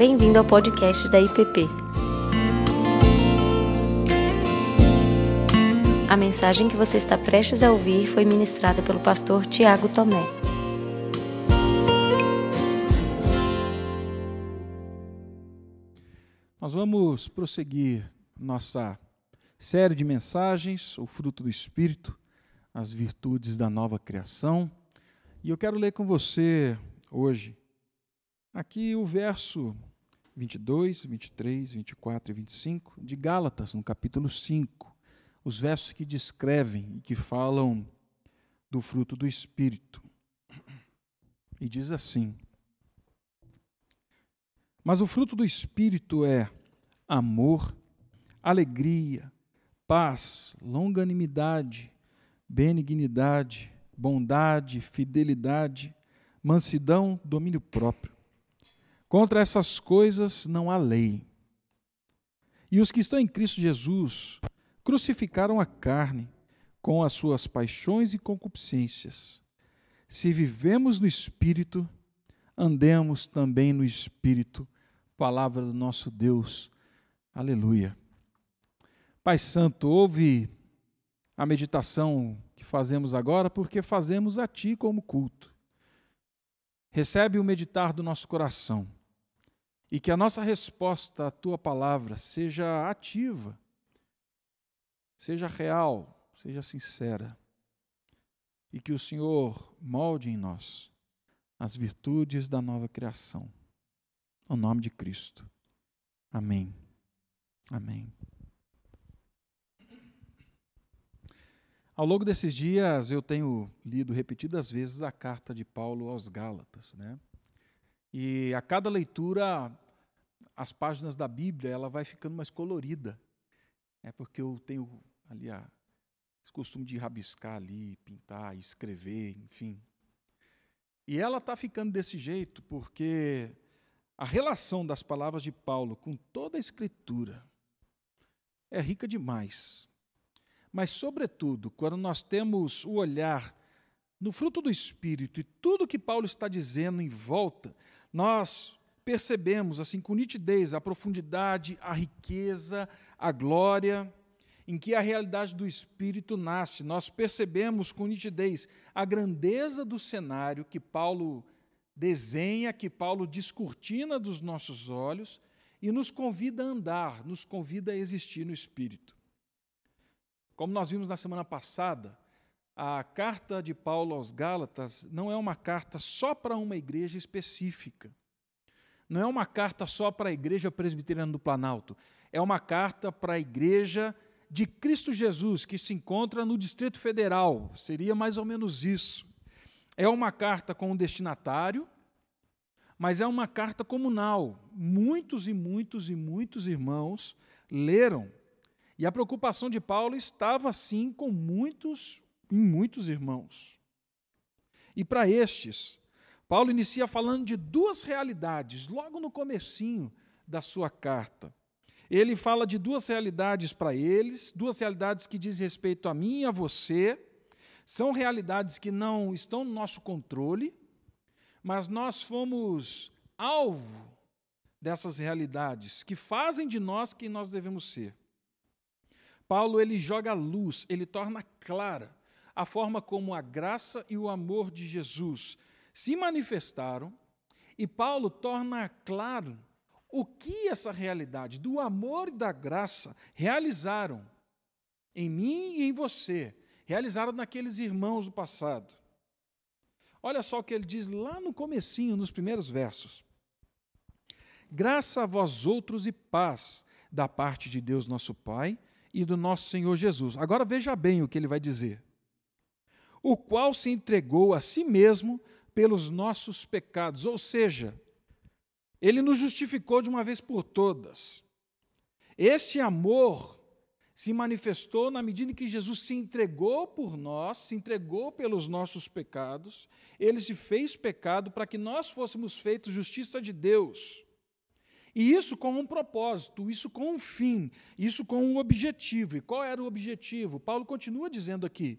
Bem-vindo ao podcast da IPP. A mensagem que você está prestes a ouvir foi ministrada pelo pastor Tiago Tomé. Nós vamos prosseguir nossa série de mensagens, o fruto do Espírito, as virtudes da nova criação. E eu quero ler com você hoje aqui o verso 22, 23, 24 e 25 de Gálatas, no capítulo 5. Os versos que descrevem e que falam do fruto do Espírito. E diz assim: Mas o fruto do Espírito é amor, alegria, paz, longanimidade, benignidade, bondade, fidelidade, mansidão, domínio próprio. Contra essas coisas não há lei. E os que estão em Cristo Jesus crucificaram a carne com as suas paixões e concupiscências. Se vivemos no Espírito, andemos também no Espírito. Palavra do nosso Deus. Aleluia. Pai Santo, ouve a meditação que fazemos agora, porque fazemos a Ti como culto. Recebe o meditar do nosso coração e que a nossa resposta à Tua palavra seja ativa, seja real, seja sincera e que o Senhor molde em nós as virtudes da nova criação. Em nome de Cristo. Amém. Amém. Ao longo desses dias, eu tenho lido repetidas vezes a carta de Paulo aos Gálatas, né? E a cada leitura, as páginas da Bíblia, ela vai ficando mais colorida. É porque eu tenho ali a, esse costume de rabiscar ali, pintar, escrever, enfim. E ela está ficando desse jeito porque a relação das palavras de Paulo com toda a Escritura é rica demais. Mas, sobretudo, quando nós temos o olhar no fruto do Espírito e tudo que Paulo está dizendo em volta, nós percebemos, assim, com nitidez, a profundidade, a riqueza, a glória em que a realidade do Espírito nasce. Nós percebemos com nitidez a grandeza do cenário que Paulo desenha, que Paulo descortina dos nossos olhos e nos convida a andar, nos convida a existir no Espírito. Como nós vimos na semana passada, a carta de Paulo aos Gálatas não é uma carta só para uma igreja específica. Não é uma carta só para a igreja presbiteriana do Planalto. É uma carta para a igreja de Cristo Jesus, que se encontra no Distrito Federal. Seria mais ou menos isso. É uma carta com um destinatário, mas é uma carta comunal. Muitos e muitos e muitos irmãos leram e a preocupação de Paulo estava assim com muitos e muitos irmãos. E para estes, Paulo inicia falando de duas realidades, logo no comecinho da sua carta. Ele fala de duas realidades para eles, duas realidades que dizem respeito a mim e a você. São realidades que não estão no nosso controle, mas nós fomos alvo dessas realidades que fazem de nós quem nós devemos ser. Paulo ele joga luz, ele torna clara a forma como a graça e o amor de Jesus se manifestaram, e Paulo torna claro o que essa realidade do amor e da graça realizaram em mim e em você, realizaram naqueles irmãos do passado. Olha só o que ele diz lá no comecinho, nos primeiros versos. Graça a vós outros e paz da parte de Deus nosso Pai e do nosso Senhor Jesus. Agora veja bem o que ele vai dizer. O qual se entregou a si mesmo pelos nossos pecados, ou seja, ele nos justificou de uma vez por todas. Esse amor se manifestou na medida em que Jesus se entregou por nós, se entregou pelos nossos pecados, ele se fez pecado para que nós fôssemos feitos justiça de Deus. E isso com um propósito, isso com um fim, isso com um objetivo. E qual era o objetivo? Paulo continua dizendo aqui: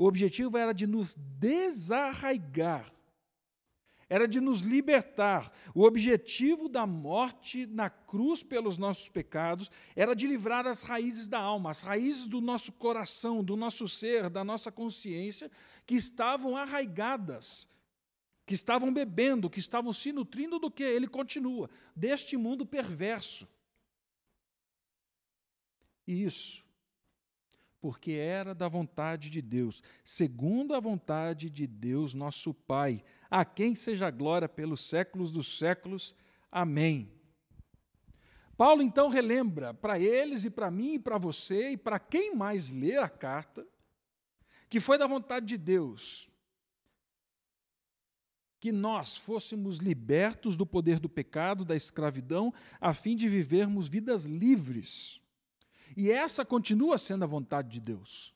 o objetivo era de nos desarraigar. era de nos libertar. O objetivo da morte na cruz pelos nossos pecados era de livrar as raízes da alma, as raízes do nosso coração, do nosso ser, da nossa consciência, que estavam arraigadas, que estavam bebendo, que estavam se nutrindo do que? Ele continua, deste mundo perverso. E isso porque era da vontade de Deus, segundo a vontade de Deus, nosso Pai, a quem seja glória pelos séculos dos séculos. Amém. Paulo então relembra para eles e para mim e para você e para quem mais lê a carta, que foi da vontade de Deus que nós fôssemos libertos do poder do pecado, da escravidão, a fim de vivermos vidas livres e essa continua sendo a vontade de Deus.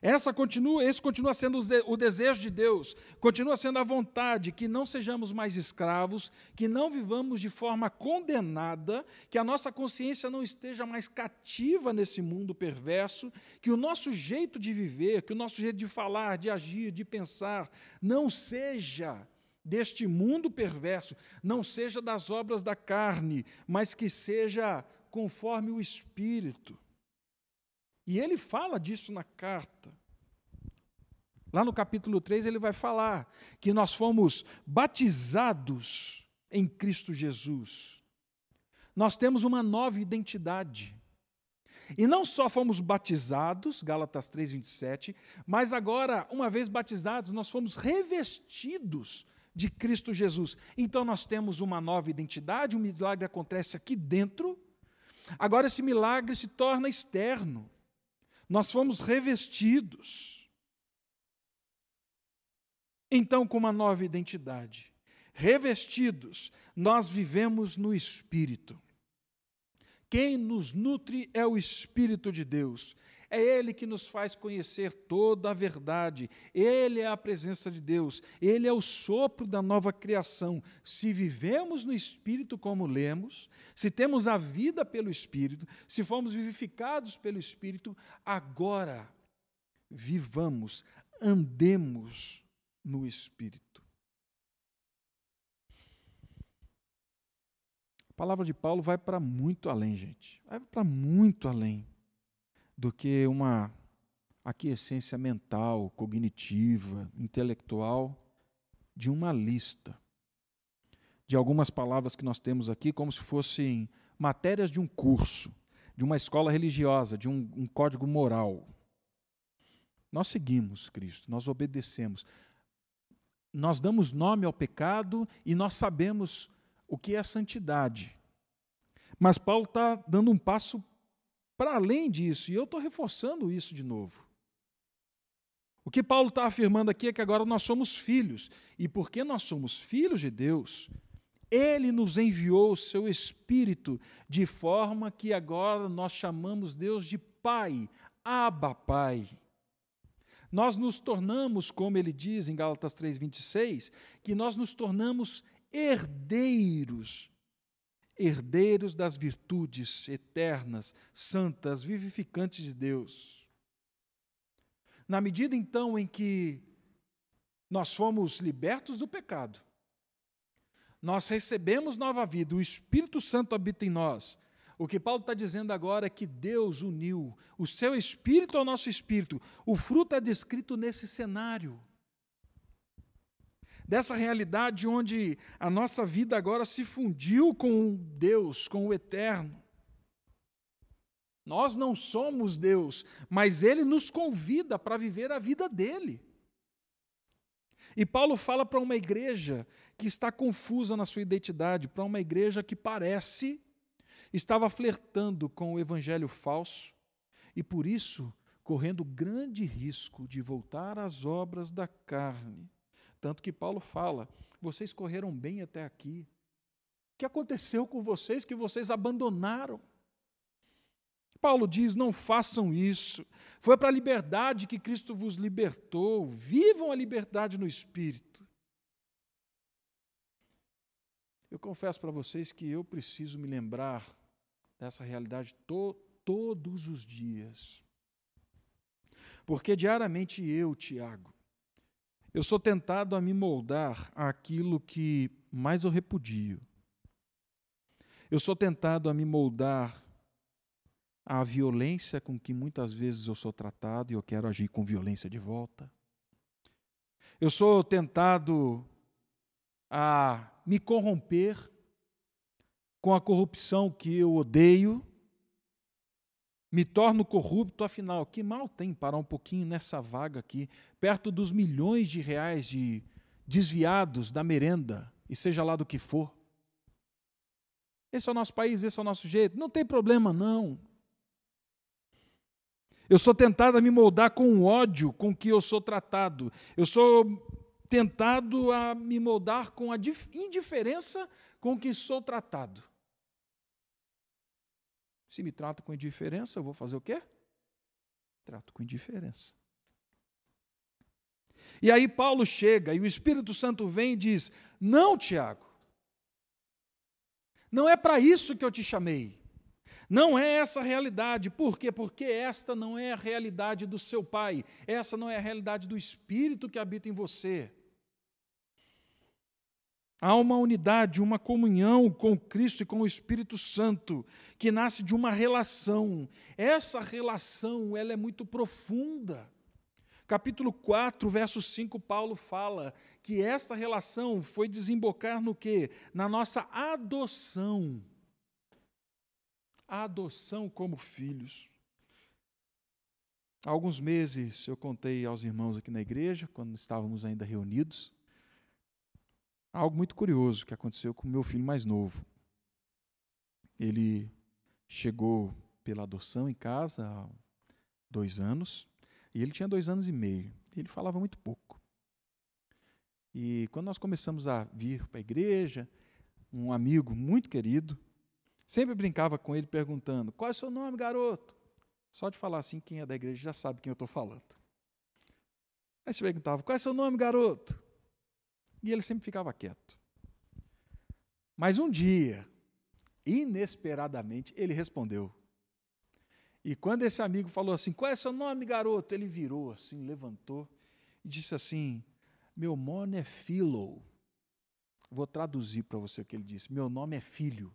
Essa continua, esse continua sendo o desejo de Deus, continua sendo a vontade que não sejamos mais escravos, que não vivamos de forma condenada, que a nossa consciência não esteja mais cativa nesse mundo perverso, que o nosso jeito de viver, que o nosso jeito de falar, de agir, de pensar, não seja deste mundo perverso, não seja das obras da carne, mas que seja conforme o Espírito. E ele fala disso na carta. Lá no capítulo 3 ele vai falar que nós fomos batizados em Cristo Jesus. Nós temos uma nova identidade. E não só fomos batizados, Gálatas 3:27, mas agora, uma vez batizados, nós fomos revestidos de Cristo Jesus. Então nós temos uma nova identidade, um milagre acontece aqui dentro Agora esse milagre se torna externo. Nós fomos revestidos. Então, com uma nova identidade, revestidos, nós vivemos no Espírito. Quem nos nutre é o Espírito de Deus. É Ele que nos faz conhecer toda a verdade. Ele é a presença de Deus. Ele é o sopro da nova criação. Se vivemos no Espírito como lemos, se temos a vida pelo Espírito, se fomos vivificados pelo Espírito, agora vivamos, andemos no Espírito. A palavra de Paulo vai para muito além, gente. Vai para muito além do que uma aquiescência mental, cognitiva, intelectual de uma lista de algumas palavras que nós temos aqui, como se fossem matérias de um curso, de uma escola religiosa, de um, um código moral. Nós seguimos Cristo, nós obedecemos. Nós damos nome ao pecado e nós sabemos o que é santidade. Mas Paulo está dando um passo para além disso, e eu estou reforçando isso de novo. O que Paulo está afirmando aqui é que agora nós somos filhos, e porque nós somos filhos de Deus, ele nos enviou o seu Espírito, de forma que agora nós chamamos Deus de Pai, Abba Pai. Nós nos tornamos, como ele diz em Gálatas 3,26, que nós nos tornamos herdeiros herdeiros das virtudes eternas, santas, vivificantes de Deus. Na medida então em que nós fomos libertos do pecado, nós recebemos nova vida, o Espírito Santo habita em nós. O que Paulo está dizendo agora é que Deus uniu o seu espírito ao nosso espírito. O fruto é descrito nesse cenário dessa realidade onde a nossa vida agora se fundiu com Deus, com o eterno. Nós não somos Deus, mas Ele nos convida para viver a vida dele. E Paulo fala para uma igreja que está confusa na sua identidade, para uma igreja que parece estava flertando com o evangelho falso e por isso correndo grande risco de voltar às obras da carne tanto que Paulo fala: vocês correram bem até aqui. O que aconteceu com vocês que vocês abandonaram? Paulo diz: não façam isso. Foi para a liberdade que Cristo vos libertou. Vivam a liberdade no espírito. Eu confesso para vocês que eu preciso me lembrar dessa realidade to todos os dias. Porque diariamente eu, Tiago, Eu sou tentado a me moldar àquilo que mais eu repudio. Eu sou tentado a me moldar à violência com que muitas vezes eu sou tratado e eu quero agir com violência de volta. Eu sou tentado a me corromper com a corrupção que eu odeio, me torno corrupto, afinal, que mal tem parar um pouquinho nessa vaga aqui, perto dos milhões de reais de desviados da merenda, e seja lá do que for. Esse é o nosso país, esse é o nosso jeito. Não tem problema, não. Eu sou tentado a me moldar com o ódio com que eu sou tratado. Eu sou tentado a me moldar com a indiferença com que sou tratado. Se me trato com indiferença, eu vou fazer o quê? Trato com indiferença. E aí Paulo chega e o Espírito Santo vem e diz: Não, Tiago, não é para isso que eu te chamei. Não é essa a realidade. Por quê? Porque esta não é a realidade do seu Pai. Essa não é a realidade do Espírito que habita em você. Há uma unidade, uma comunhão com Cristo e com o Espírito Santo, que nasce de uma relação. Essa relação, ela é muito profunda. Capítulo 4, verso 5, Paulo fala que essa relação foi desembocar no quê? Na nossa adoção. A adoção como filhos. Há alguns meses eu contei aos irmãos aqui na igreja, quando estávamos ainda reunidos, algo muito curioso que aconteceu com o meu filho mais novo. Ele chegou pela adoção em casa há dois anos, e ele tinha dois anos e meio. Ele falava muito pouco. E quando nós começamos a vir para a igreja, um amigo muito querido sempre brincava com ele perguntando: Qual é o seu nome, garoto? Só de falar assim, quem é da igreja já sabe quem eu estou falando. Aí você perguntava: Qual é o seu nome, garoto? E ele sempre ficava quieto. Mas um dia, inesperadamente, ele respondeu. E quando esse amigo falou assim: Qual é seu nome, garoto? Ele virou assim, levantou e disse assim: Meu nome é Philo. Vou traduzir para você o que ele disse: Meu nome é filho.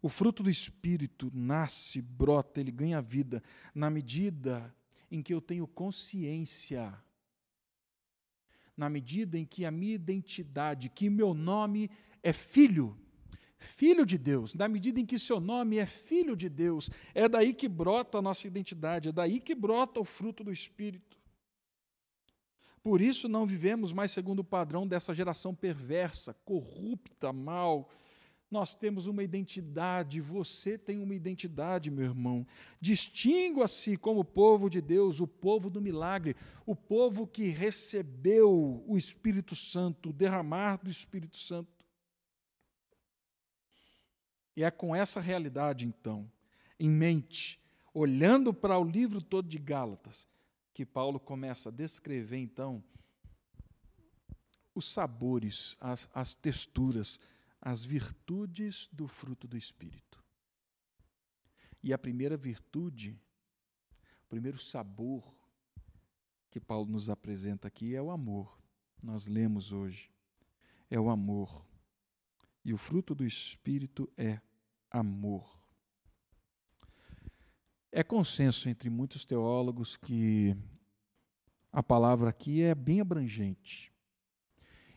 O fruto do Espírito nasce, brota, ele ganha vida na medida em que eu tenho consciência na medida em que a minha identidade, que meu nome é filho, filho de Deus, na medida em que seu nome é filho de Deus, é daí que brota a nossa identidade, é daí que brota o fruto do Espírito. Por isso não vivemos mais segundo o padrão dessa geração perversa, corrupta, mal, nós temos uma identidade, você tem uma identidade, meu irmão. Distingua-se como povo de Deus, o povo do milagre, o povo que recebeu o Espírito Santo, o derramar do Espírito Santo. E é com essa realidade, então, em mente, olhando para o livro todo de Gálatas, que Paulo começa a descrever, então, os sabores, as, as texturas, as virtudes do fruto do Espírito. E a primeira virtude, o primeiro sabor que Paulo nos apresenta aqui é o amor. Nós lemos hoje. É o amor. E o fruto do Espírito é amor. É consenso entre muitos teólogos que a palavra aqui é bem abrangente.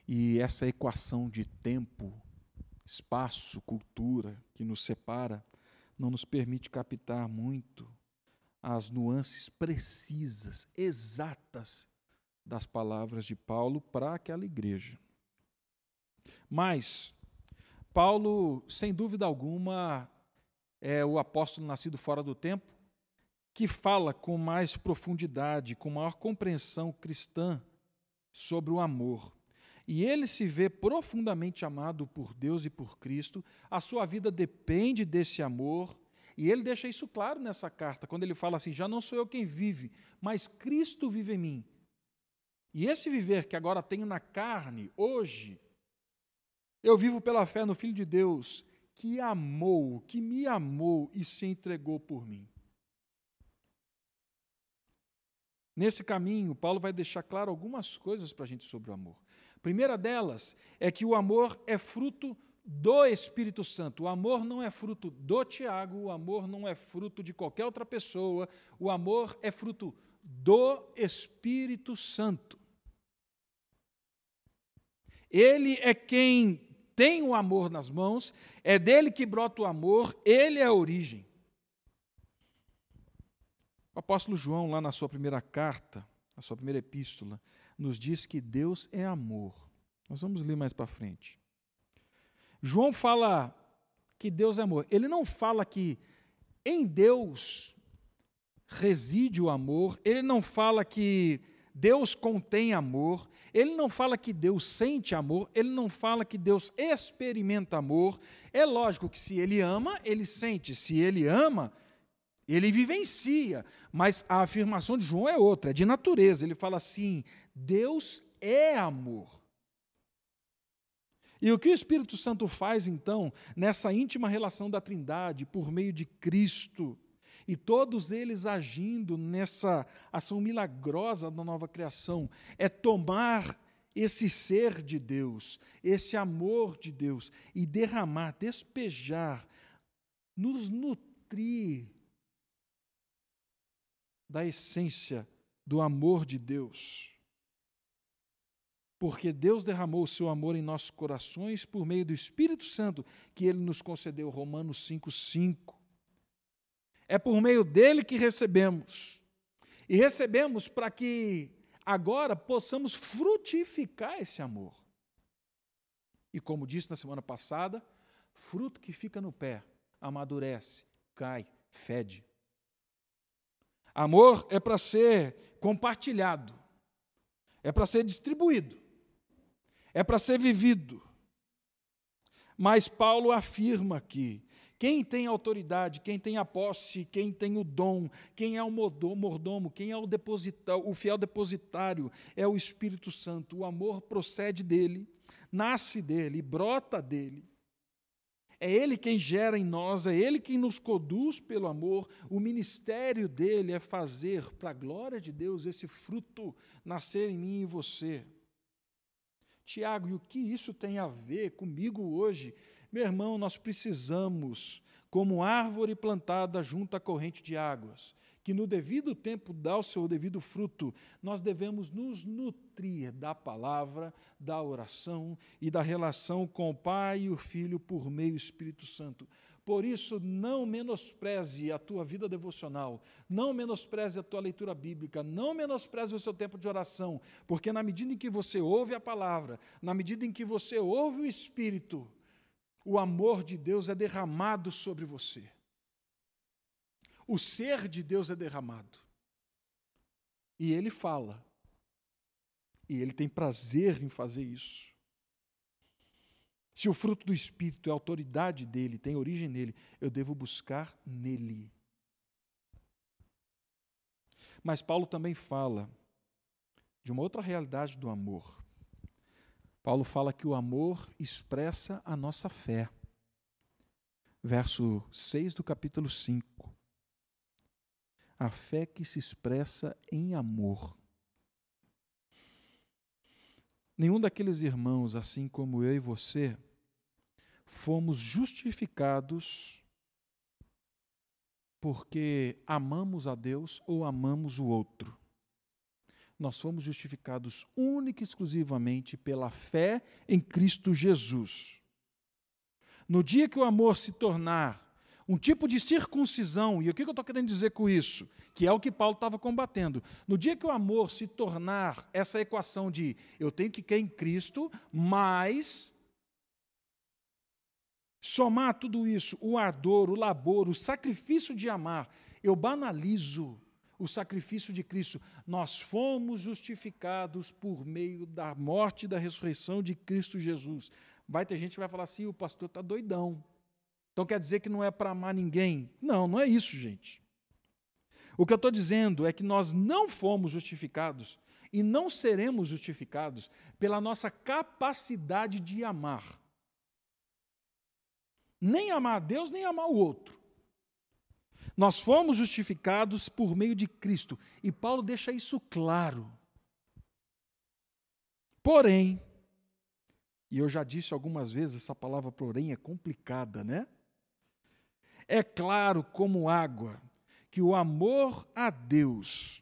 E essa equação de tempo espaço, cultura que nos separa, não nos permite captar muito as nuances precisas, exatas das palavras de Paulo para aquela igreja. Mas Paulo, sem dúvida alguma, é o apóstolo nascido fora do tempo que fala com mais profundidade, com maior compreensão cristã sobre o amor e ele se vê profundamente amado por Deus e por Cristo, a sua vida depende desse amor, e ele deixa isso claro nessa carta, quando ele fala assim: já não sou eu quem vive, mas Cristo vive em mim. E esse viver que agora tenho na carne, hoje, eu vivo pela fé no Filho de Deus, que amou, que me amou e se entregou por mim. Nesse caminho, Paulo vai deixar claro algumas coisas para a gente sobre o amor. A primeira delas é que o amor é fruto do Espírito Santo. O amor não é fruto do Tiago, o amor não é fruto de qualquer outra pessoa, o amor é fruto do Espírito Santo. Ele é quem tem o amor nas mãos, é dele que brota o amor, ele é a origem. O apóstolo João, lá na sua primeira carta, na sua primeira epístola, nos diz que Deus é amor. Nós vamos ler mais para frente. João fala que Deus é amor. Ele não fala que em Deus reside o amor, ele não fala que Deus contém amor, ele não fala que Deus sente amor, ele não fala que Deus experimenta amor. É lógico que se ele ama, ele sente, se ele ama, ele vivencia. Mas a afirmação de João é outra, é de natureza. Ele fala assim: Deus é amor. E o que o Espírito Santo faz, então, nessa íntima relação da Trindade, por meio de Cristo, e todos eles agindo nessa ação milagrosa da nova criação, é tomar esse ser de Deus, esse amor de Deus, e derramar, despejar, nos nutrir da essência do amor de Deus porque Deus derramou o seu amor em nossos corações por meio do Espírito Santo que ele nos concedeu, Romanos 5:5. É por meio dele que recebemos. E recebemos para que agora possamos frutificar esse amor. E como disse na semana passada, fruto que fica no pé, amadurece, cai, fede. Amor é para ser compartilhado, é para ser distribuído é para ser vivido. Mas Paulo afirma que quem tem autoridade, quem tem a posse, quem tem o dom, quem é o mordomo, quem é o, o fiel depositário, é o Espírito Santo. O amor procede dele, nasce dele, brota dele. É Ele quem gera em nós, é Ele quem nos conduz pelo amor. O ministério dele é fazer, para a glória de Deus, esse fruto nascer em mim e em você. Tiago, e o que isso tem a ver comigo hoje? Meu irmão, nós precisamos, como árvore plantada junto à corrente de águas, que no devido tempo dá o seu devido fruto, nós devemos nos nutrir da palavra, da oração e da relação com o Pai e o Filho por meio do Espírito Santo. Por isso, não menospreze a tua vida devocional, não menospreze a tua leitura bíblica, não menospreze o seu tempo de oração, porque na medida em que você ouve a palavra, na medida em que você ouve o Espírito, o amor de Deus é derramado sobre você. O ser de Deus é derramado. E ele fala. E ele tem prazer em fazer isso. Se o fruto do Espírito é autoridade dele, tem origem nele, eu devo buscar nele. Mas Paulo também fala de uma outra realidade do amor. Paulo fala que o amor expressa a nossa fé. Verso 6 do capítulo 5. A fé que se expressa em amor. Nenhum daqueles irmãos, assim como eu e você, fomos justificados porque amamos a Deus ou amamos o outro. Nós fomos justificados única e exclusivamente pela fé em Cristo Jesus. No dia que o amor se tornar um tipo de circuncisão, e o que eu estou querendo dizer com isso? Que é o que Paulo estava combatendo. No dia que o amor se tornar essa equação de eu tenho que crer em Cristo, mas somar tudo isso, o ardor, o labor, o sacrifício de amar, eu banalizo o sacrifício de Cristo. Nós fomos justificados por meio da morte e da ressurreição de Cristo Jesus. Vai ter gente que vai falar assim: o pastor está doidão. Então quer dizer que não é para amar ninguém? Não, não é isso, gente. O que eu estou dizendo é que nós não fomos justificados e não seremos justificados pela nossa capacidade de amar nem amar a Deus, nem amar o outro. Nós fomos justificados por meio de Cristo. E Paulo deixa isso claro. Porém, e eu já disse algumas vezes, essa palavra porém é complicada, né? É claro como água que o amor a Deus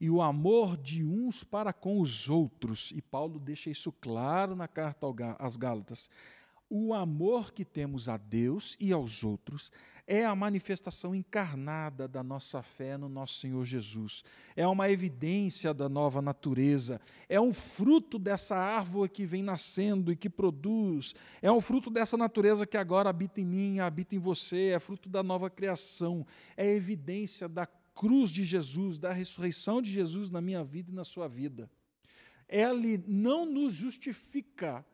e o amor de uns para com os outros, e Paulo deixa isso claro na carta às Gálatas, o amor que temos a Deus e aos outros é a manifestação encarnada da nossa fé no nosso Senhor Jesus. É uma evidência da nova natureza. É um fruto dessa árvore que vem nascendo e que produz. É um fruto dessa natureza que agora habita em mim, habita em você. É fruto da nova criação. É evidência da cruz de Jesus, da ressurreição de Jesus na minha vida e na sua vida. Ele não nos justifica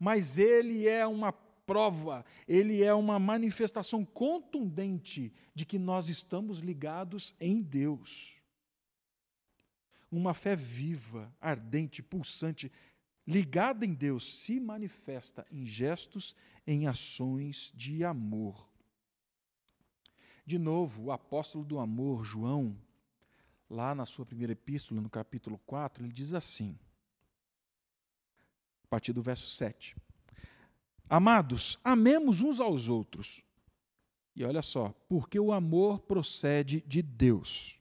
mas ele é uma prova, ele é uma manifestação contundente de que nós estamos ligados em Deus. Uma fé viva, ardente, pulsante, ligada em Deus, se manifesta em gestos, em ações de amor. De novo, o apóstolo do amor, João, lá na sua primeira epístola, no capítulo 4, ele diz assim: a partir do verso 7. Amados, amemos uns aos outros. E olha só, porque o amor procede de Deus.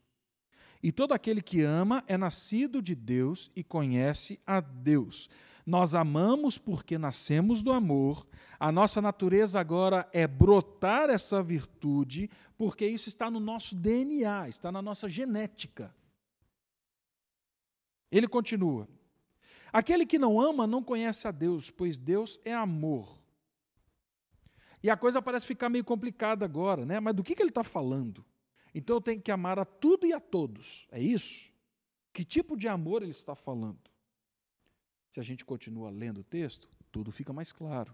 E todo aquele que ama é nascido de Deus e conhece a Deus. Nós amamos porque nascemos do amor. A nossa natureza agora é brotar essa virtude, porque isso está no nosso DNA, está na nossa genética. Ele continua: Aquele que não ama não conhece a Deus, pois Deus é amor. E a coisa parece ficar meio complicada agora, né? Mas do que, que ele está falando? Então eu tenho que amar a tudo e a todos. É isso? Que tipo de amor ele está falando? Se a gente continua lendo o texto, tudo fica mais claro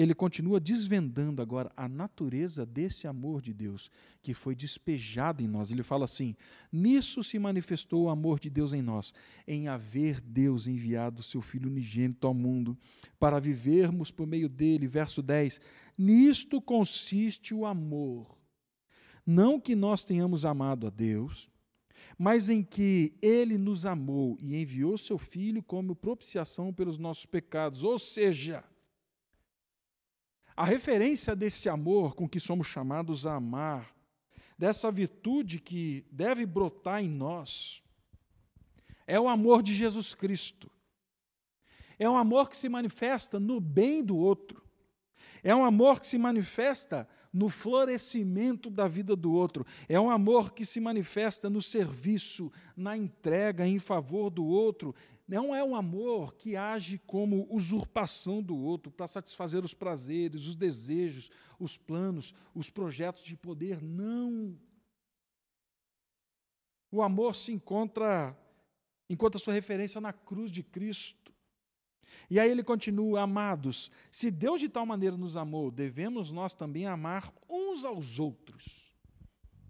ele continua desvendando agora a natureza desse amor de Deus que foi despejado em nós. Ele fala assim: Nisso se manifestou o amor de Deus em nós, em haver Deus enviado o seu Filho unigênito ao mundo, para vivermos por meio dele. Verso 10: Nisto consiste o amor. Não que nós tenhamos amado a Deus, mas em que ele nos amou e enviou seu Filho como propiciação pelos nossos pecados. Ou seja, a referência desse amor com que somos chamados a amar, dessa virtude que deve brotar em nós, é o amor de Jesus Cristo. É um amor que se manifesta no bem do outro. É um amor que se manifesta no florescimento da vida do outro. É um amor que se manifesta no serviço, na entrega em favor do outro. Não é um amor que age como usurpação do outro para satisfazer os prazeres, os desejos, os planos, os projetos de poder. Não. O amor se encontra, encontra sua referência na cruz de Cristo. E aí ele continua: Amados, se Deus de tal maneira nos amou, devemos nós também amar uns aos outros.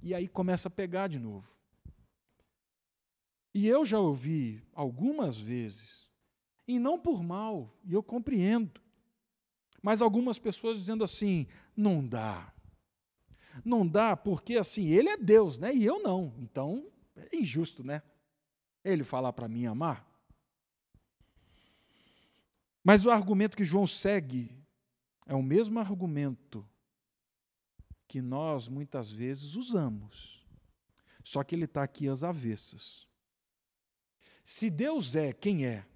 E aí começa a pegar de novo. E eu já ouvi algumas vezes, e não por mal, e eu compreendo, mas algumas pessoas dizendo assim: não dá. Não dá porque assim, ele é Deus, né? E eu não. Então, é injusto, né? Ele falar para mim amar. Mas o argumento que João segue é o mesmo argumento que nós muitas vezes usamos. Só que ele está aqui às avessas. Se Deus é quem é,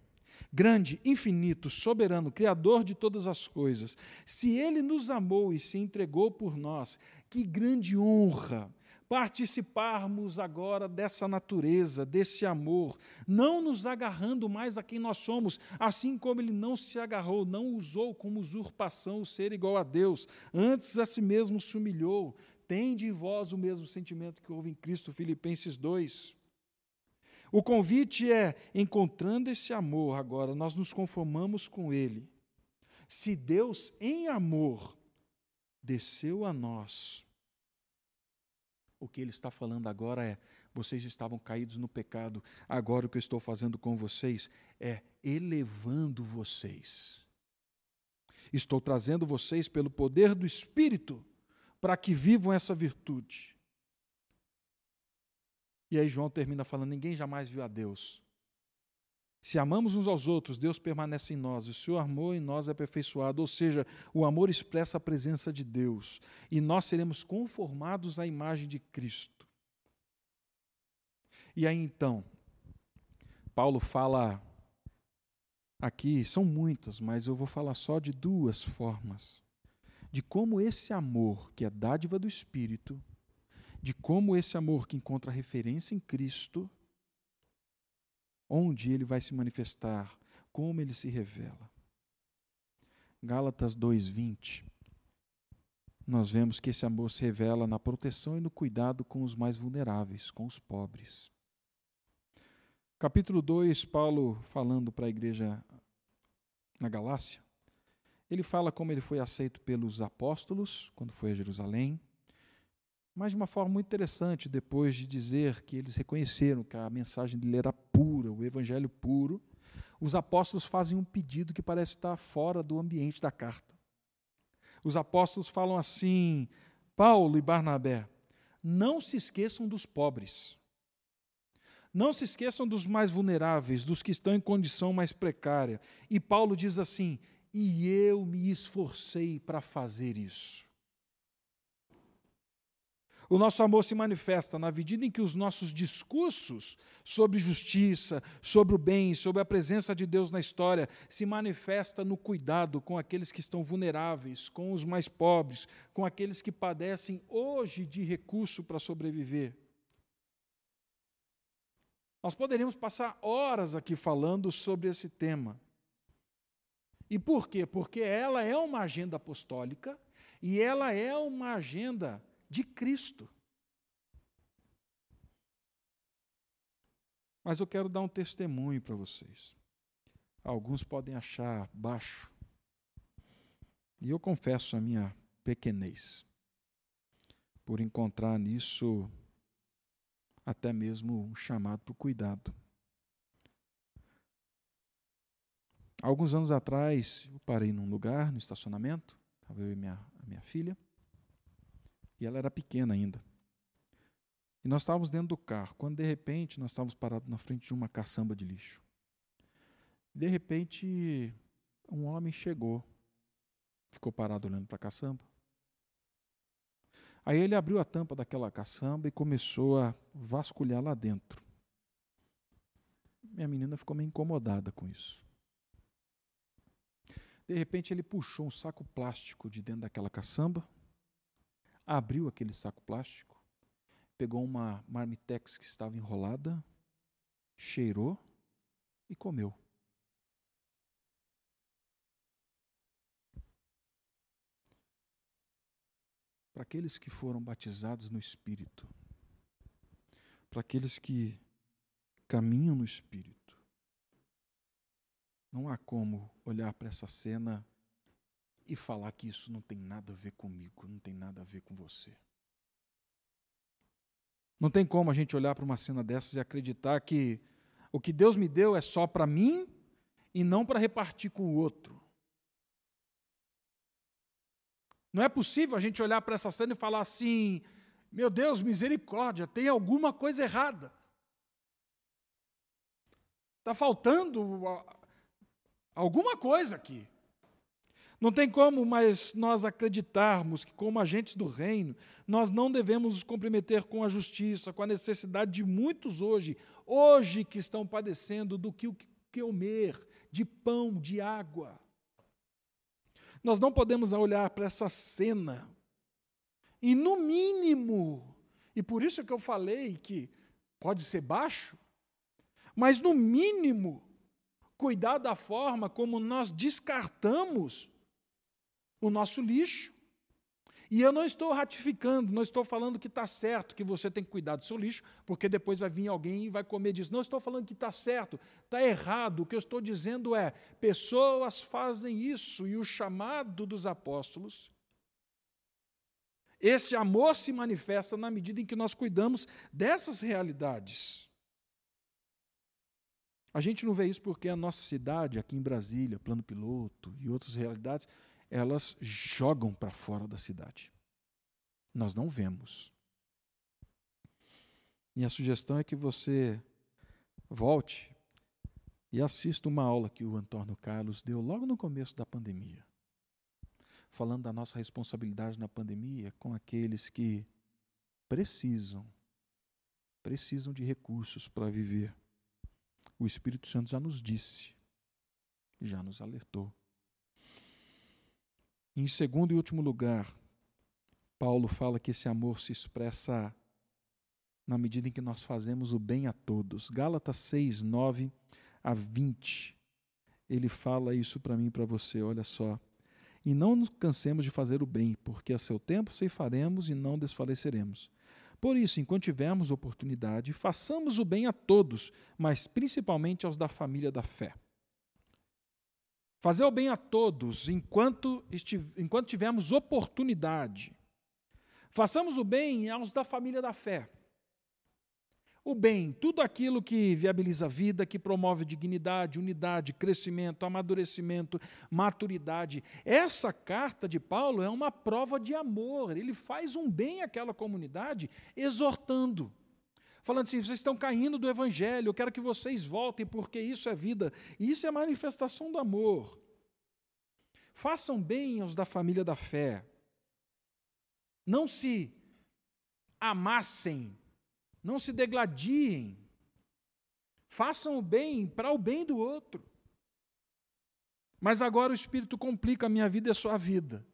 grande, infinito, soberano, criador de todas as coisas, se Ele nos amou e se entregou por nós, que grande honra participarmos agora dessa natureza, desse amor, não nos agarrando mais a quem nós somos, assim como ele não se agarrou, não usou como usurpação o ser igual a Deus, antes a si mesmo se humilhou. Tende em vós o mesmo sentimento que houve em Cristo, Filipenses 2. O convite é: encontrando esse amor, agora nós nos conformamos com ele. Se Deus, em amor, desceu a nós, o que ele está falando agora é: vocês estavam caídos no pecado, agora o que eu estou fazendo com vocês é elevando vocês. Estou trazendo vocês pelo poder do Espírito para que vivam essa virtude. E aí João termina falando: ninguém jamais viu a Deus. Se amamos uns aos outros, Deus permanece em nós, e o amor em nós é aperfeiçoado, ou seja, o amor expressa a presença de Deus, e nós seremos conformados à imagem de Cristo. E aí então, Paulo fala aqui, são muitas, mas eu vou falar só de duas formas. De como esse amor, que é dádiva do Espírito, de como esse amor que encontra referência em Cristo, onde ele vai se manifestar, como ele se revela. Gálatas 2:20. Nós vemos que esse amor se revela na proteção e no cuidado com os mais vulneráveis, com os pobres. Capítulo 2, Paulo falando para a igreja na Galácia, ele fala como ele foi aceito pelos apóstolos quando foi a Jerusalém, mas de uma forma muito interessante, depois de dizer que eles reconheceram que a mensagem dele era pura, o evangelho puro, os apóstolos fazem um pedido que parece estar fora do ambiente da carta. Os apóstolos falam assim: Paulo e Barnabé, não se esqueçam dos pobres. Não se esqueçam dos mais vulneráveis, dos que estão em condição mais precária. E Paulo diz assim: e eu me esforcei para fazer isso. O nosso amor se manifesta na medida em que os nossos discursos sobre justiça, sobre o bem, sobre a presença de Deus na história, se manifesta no cuidado com aqueles que estão vulneráveis, com os mais pobres, com aqueles que padecem hoje de recurso para sobreviver. Nós poderíamos passar horas aqui falando sobre esse tema. E por quê? Porque ela é uma agenda apostólica e ela é uma agenda de Cristo. Mas eu quero dar um testemunho para vocês. Alguns podem achar baixo. E eu confesso a minha pequenez por encontrar nisso até mesmo um chamado para o cuidado. Alguns anos atrás, eu parei num lugar, no estacionamento, estava eu e minha, minha filha, e ela era pequena ainda. E nós estávamos dentro do carro, quando de repente nós estávamos parados na frente de uma caçamba de lixo. De repente, um homem chegou, ficou parado olhando para a caçamba. Aí ele abriu a tampa daquela caçamba e começou a vasculhar lá dentro. Minha menina ficou meio incomodada com isso. De repente ele puxou um saco plástico de dentro daquela caçamba, abriu aquele saco plástico, pegou uma marmitex que estava enrolada, cheirou e comeu. para aqueles que foram batizados no Espírito, para aqueles que caminham no Espírito. Não há como olhar para essa cena e falar que isso não tem nada a ver comigo, não tem nada a ver com você. Não tem como a gente olhar para uma cena dessas e acreditar que o que Deus me deu é só para mim e não para repartir com o outro. Não é possível a gente olhar para essa cena e falar assim: meu Deus, misericórdia, tem alguma coisa errada. Está faltando alguma coisa aqui. Não tem como mais nós acreditarmos que, como agentes do reino, nós não devemos nos comprometer com a justiça, com a necessidade de muitos hoje, hoje que estão padecendo do que comer, de pão, de água. Nós não podemos olhar para essa cena e, no mínimo, e por isso que eu falei que pode ser baixo, mas no mínimo, cuidar da forma como nós descartamos o nosso lixo. E eu não estou ratificando, não estou falando que está certo, que você tem que cuidar do seu lixo, porque depois vai vir alguém e vai comer disso. Não estou falando que está certo, está errado. O que eu estou dizendo é: pessoas fazem isso, e o chamado dos apóstolos. Esse amor se manifesta na medida em que nós cuidamos dessas realidades. A gente não vê isso porque a nossa cidade, aqui em Brasília, Plano Piloto e outras realidades, elas jogam para fora da cidade. nós não vemos. Minha sugestão é que você volte e assista uma aula que o Antônio Carlos deu logo no começo da pandemia, falando da nossa responsabilidade na pandemia com aqueles que precisam, precisam de recursos para viver. O Espírito Santo já nos disse, já nos alertou. Em segundo e último lugar, Paulo fala que esse amor se expressa na medida em que nós fazemos o bem a todos. Gálatas 6, 9 a 20. Ele fala isso para mim e para você, olha só. E não nos cansemos de fazer o bem, porque a seu tempo ceifaremos e não desfaleceremos. Por isso, enquanto tivermos oportunidade, façamos o bem a todos, mas principalmente aos da família da fé. Fazer o bem a todos enquanto, enquanto tivermos oportunidade. Façamos o bem aos da família da fé o bem, tudo aquilo que viabiliza a vida, que promove dignidade, unidade, crescimento, amadurecimento, maturidade. Essa carta de Paulo é uma prova de amor. Ele faz um bem àquela comunidade, exortando. Falando assim, vocês estão caindo do evangelho, eu quero que vocês voltem, porque isso é vida. E isso é manifestação do amor. Façam bem aos da família da fé. Não se amassem não se degladiem. Façam o bem para o bem do outro. Mas agora o Espírito complica a minha vida e a sua vida.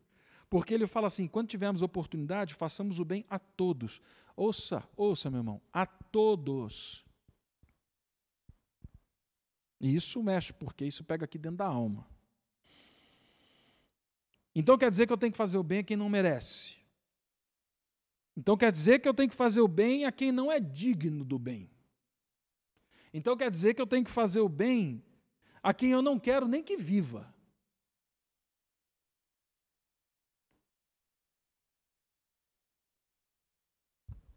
Porque ele fala assim: quando tivermos oportunidade, façamos o bem a todos. Ouça, ouça, meu irmão, a todos. E isso mexe, porque isso pega aqui dentro da alma. Então quer dizer que eu tenho que fazer o bem a quem não merece. Então quer dizer que eu tenho que fazer o bem a quem não é digno do bem. Então quer dizer que eu tenho que fazer o bem a quem eu não quero nem que viva.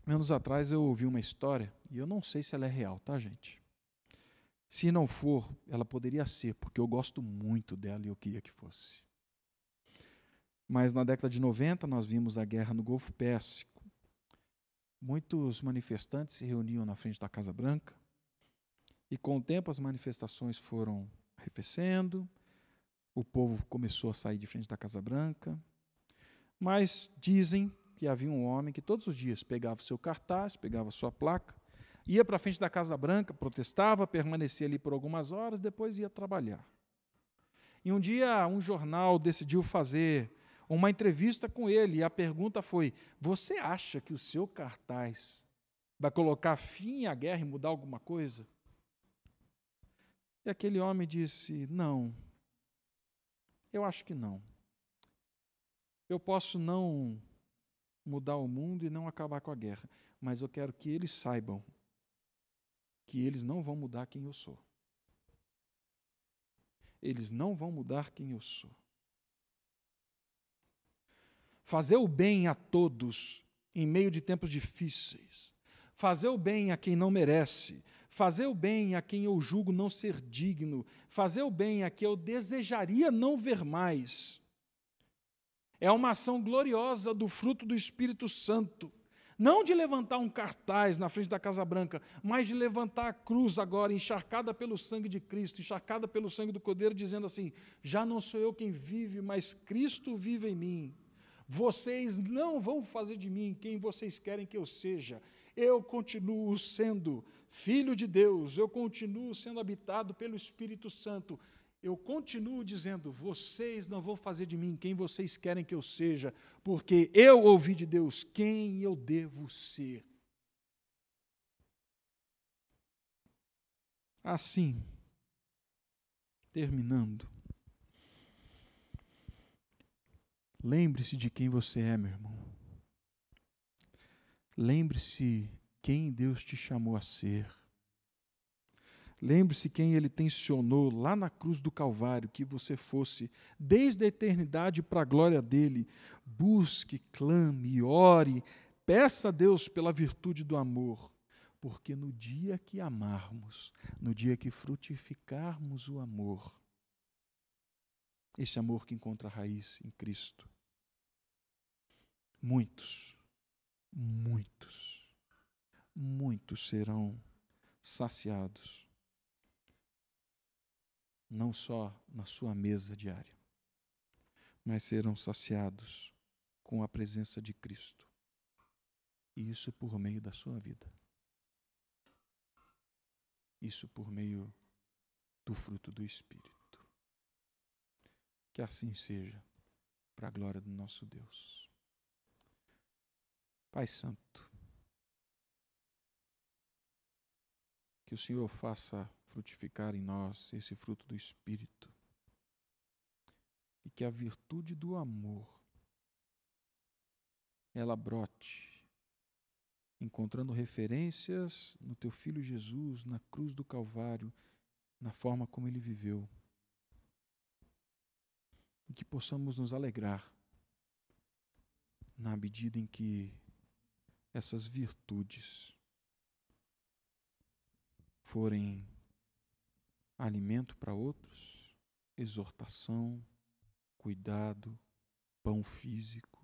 Anos atrás eu ouvi uma história, e eu não sei se ela é real, tá, gente? Se não for, ela poderia ser, porque eu gosto muito dela e eu queria que fosse. Mas na década de 90 nós vimos a guerra no Golfo Pérsico muitos manifestantes se reuniam na frente da Casa Branca e com o tempo as manifestações foram arrefecendo, o povo começou a sair de frente da Casa Branca, mas dizem que havia um homem que todos os dias pegava o seu cartaz, pegava a sua placa, ia para a frente da Casa Branca, protestava, permanecia ali por algumas horas, depois ia trabalhar. E um dia um jornal decidiu fazer uma entrevista com ele e a pergunta foi: Você acha que o seu cartaz vai colocar fim à guerra e mudar alguma coisa? E aquele homem disse: Não, eu acho que não. Eu posso não mudar o mundo e não acabar com a guerra, mas eu quero que eles saibam que eles não vão mudar quem eu sou. Eles não vão mudar quem eu sou. Fazer o bem a todos em meio de tempos difíceis, fazer o bem a quem não merece, fazer o bem a quem eu julgo não ser digno, fazer o bem a quem eu desejaria não ver mais. É uma ação gloriosa do fruto do Espírito Santo. Não de levantar um cartaz na frente da Casa Branca, mas de levantar a cruz agora, encharcada pelo sangue de Cristo, encharcada pelo sangue do Cordeiro, dizendo assim: já não sou eu quem vive, mas Cristo vive em mim. Vocês não vão fazer de mim quem vocês querem que eu seja. Eu continuo sendo filho de Deus, eu continuo sendo habitado pelo Espírito Santo. Eu continuo dizendo: vocês não vão fazer de mim quem vocês querem que eu seja, porque eu ouvi de Deus quem eu devo ser. Assim, terminando, Lembre-se de quem você é, meu irmão. Lembre-se quem Deus te chamou a ser. Lembre-se quem Ele tensionou lá na cruz do Calvário que você fosse, desde a eternidade para a glória dele. Busque, clame, ore, peça a Deus pela virtude do amor, porque no dia que amarmos, no dia que frutificarmos o amor, esse amor que encontra raiz em Cristo, muitos muitos, muitos serão saciados, não só na sua mesa diária, mas serão saciados com a presença de Cristo. E isso por meio da sua vida. Isso por meio do fruto do Espírito. Que assim seja, para a glória do nosso Deus. Pai Santo, que o Senhor faça frutificar em nós esse fruto do Espírito e que a virtude do amor ela brote, encontrando referências no teu filho Jesus, na cruz do Calvário, na forma como ele viveu. E que possamos nos alegrar na medida em que essas virtudes forem alimento para outros, exortação, cuidado, pão físico,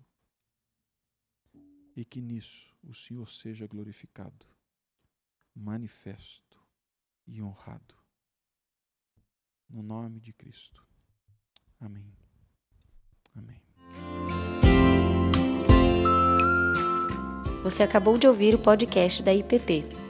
e que nisso o Senhor seja glorificado, manifesto e honrado. No nome de Cristo. Amém. Amém. Você acabou de ouvir o podcast da IPP.